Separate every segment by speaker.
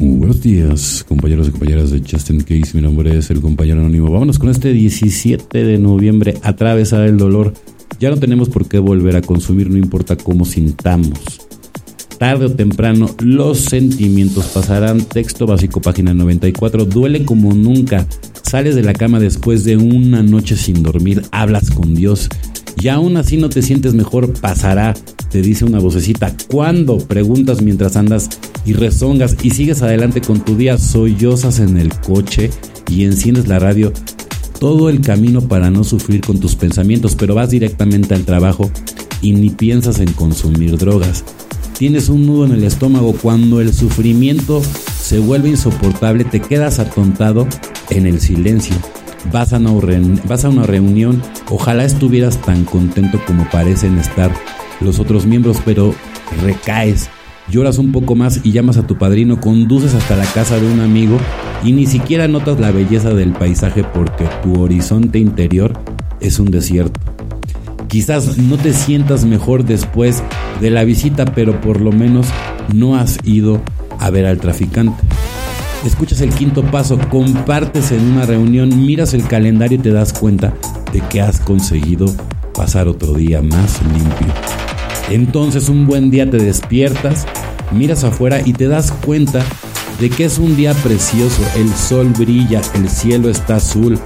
Speaker 1: Buenos días, compañeros y compañeras de Justin Case. Mi nombre es el compañero anónimo. Vámonos con este 17 de noviembre. Atravesar el dolor. Ya no tenemos por qué volver a consumir, no importa cómo sintamos. Tarde o temprano, los sentimientos pasarán. Texto básico, página 94. Duele como nunca. Sales de la cama después de una noche sin dormir. Hablas con Dios. Y aún así no te sientes mejor, pasará, te dice una vocecita. ¿Cuándo? Preguntas mientras andas y rezongas y sigues adelante con tu día sollozas en el coche y enciendes la radio. Todo el camino para no sufrir con tus pensamientos, pero vas directamente al trabajo y ni piensas en consumir drogas. Tienes un nudo en el estómago cuando el sufrimiento se vuelve insoportable, te quedas atontado en el silencio. Vas a, una vas a una reunión, ojalá estuvieras tan contento como parecen estar los otros miembros, pero recaes, lloras un poco más y llamas a tu padrino, conduces hasta la casa de un amigo y ni siquiera notas la belleza del paisaje porque tu horizonte interior es un desierto. Quizás no te sientas mejor después de la visita, pero por lo menos no has ido a ver al traficante. Escuchas el quinto paso, compartes en una reunión, miras el calendario y te das cuenta de que has conseguido pasar otro día más limpio. Entonces un buen día te despiertas, miras afuera y te das cuenta de que es un día precioso, el sol brilla, el cielo está azul.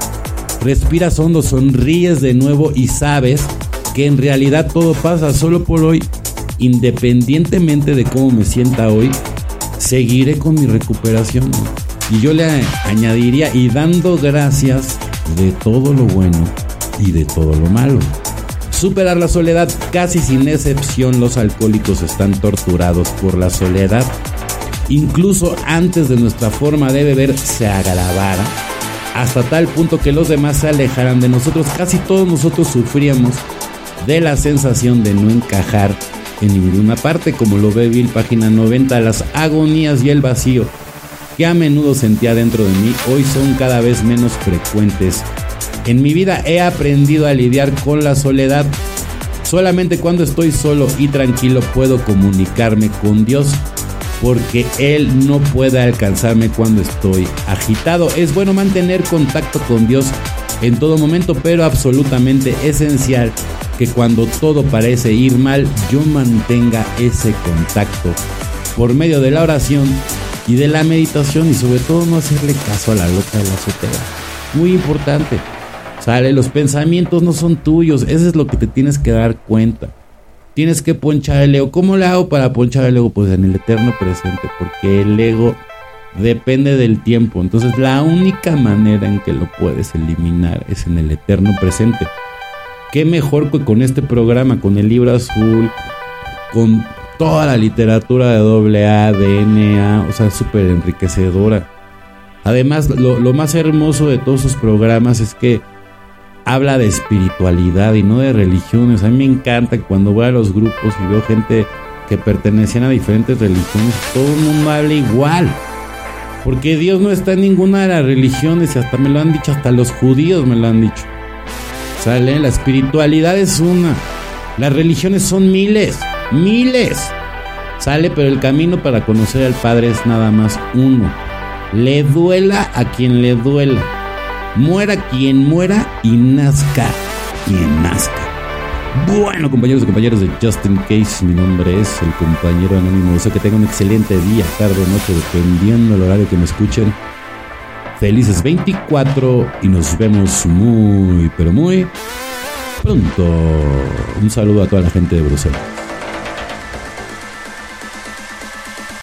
Speaker 1: Respiras hondo, sonríes de nuevo y sabes que en realidad todo pasa solo por hoy. Independientemente de cómo me sienta hoy, seguiré con mi recuperación. Y yo le añadiría y dando gracias de todo lo bueno y de todo lo malo. Superar la soledad, casi sin excepción los alcohólicos están torturados por la soledad. Incluso antes de nuestra forma de beber se agravara, hasta tal punto que los demás se alejaran de nosotros. Casi todos nosotros sufríamos de la sensación de no encajar en ninguna parte, como lo ve Bill, página 90, las agonías y el vacío que a menudo sentía dentro de mí hoy son cada vez menos frecuentes. En mi vida he aprendido a lidiar con la soledad. Solamente cuando estoy solo y tranquilo puedo comunicarme con Dios, porque Él no puede alcanzarme cuando estoy agitado. Es bueno mantener contacto con Dios en todo momento, pero absolutamente esencial que cuando todo parece ir mal, yo mantenga ese contacto por medio de la oración y de la meditación y sobre todo no hacerle caso a la loca de la azotea. Muy importante. Sale, los pensamientos no son tuyos, eso es lo que te tienes que dar cuenta. Tienes que ponchar el ego. ¿Cómo le hago para ponchar el ego? Pues en el eterno presente, porque el ego depende del tiempo. Entonces la única manera en que lo puedes eliminar es en el eterno presente. Qué mejor que con este programa, con el libro azul, con toda la literatura de AA, DNA, o sea, súper enriquecedora. Además, lo, lo, más hermoso de todos sus programas es que habla de espiritualidad y no de religiones. A mí me encanta cuando voy a los grupos y veo gente que pertenecían a diferentes religiones, todo el mundo habla igual. Porque Dios no está en ninguna de las religiones y hasta me lo han dicho, hasta los judíos me lo han dicho. Sale, la espiritualidad es una. Las religiones son miles, miles. Sale, pero el camino para conocer al Padre es nada más uno. Le duela a quien le duela. Muera quien muera y nazca quien nazca. Bueno, compañeros y compañeras de Justin Case, mi nombre es el compañero anónimo. Deseo que tengan un excelente día, tarde o noche, dependiendo del horario que me escuchen. Felices 24 y nos vemos muy, pero muy pronto. Un saludo a toda la gente de Bruselas.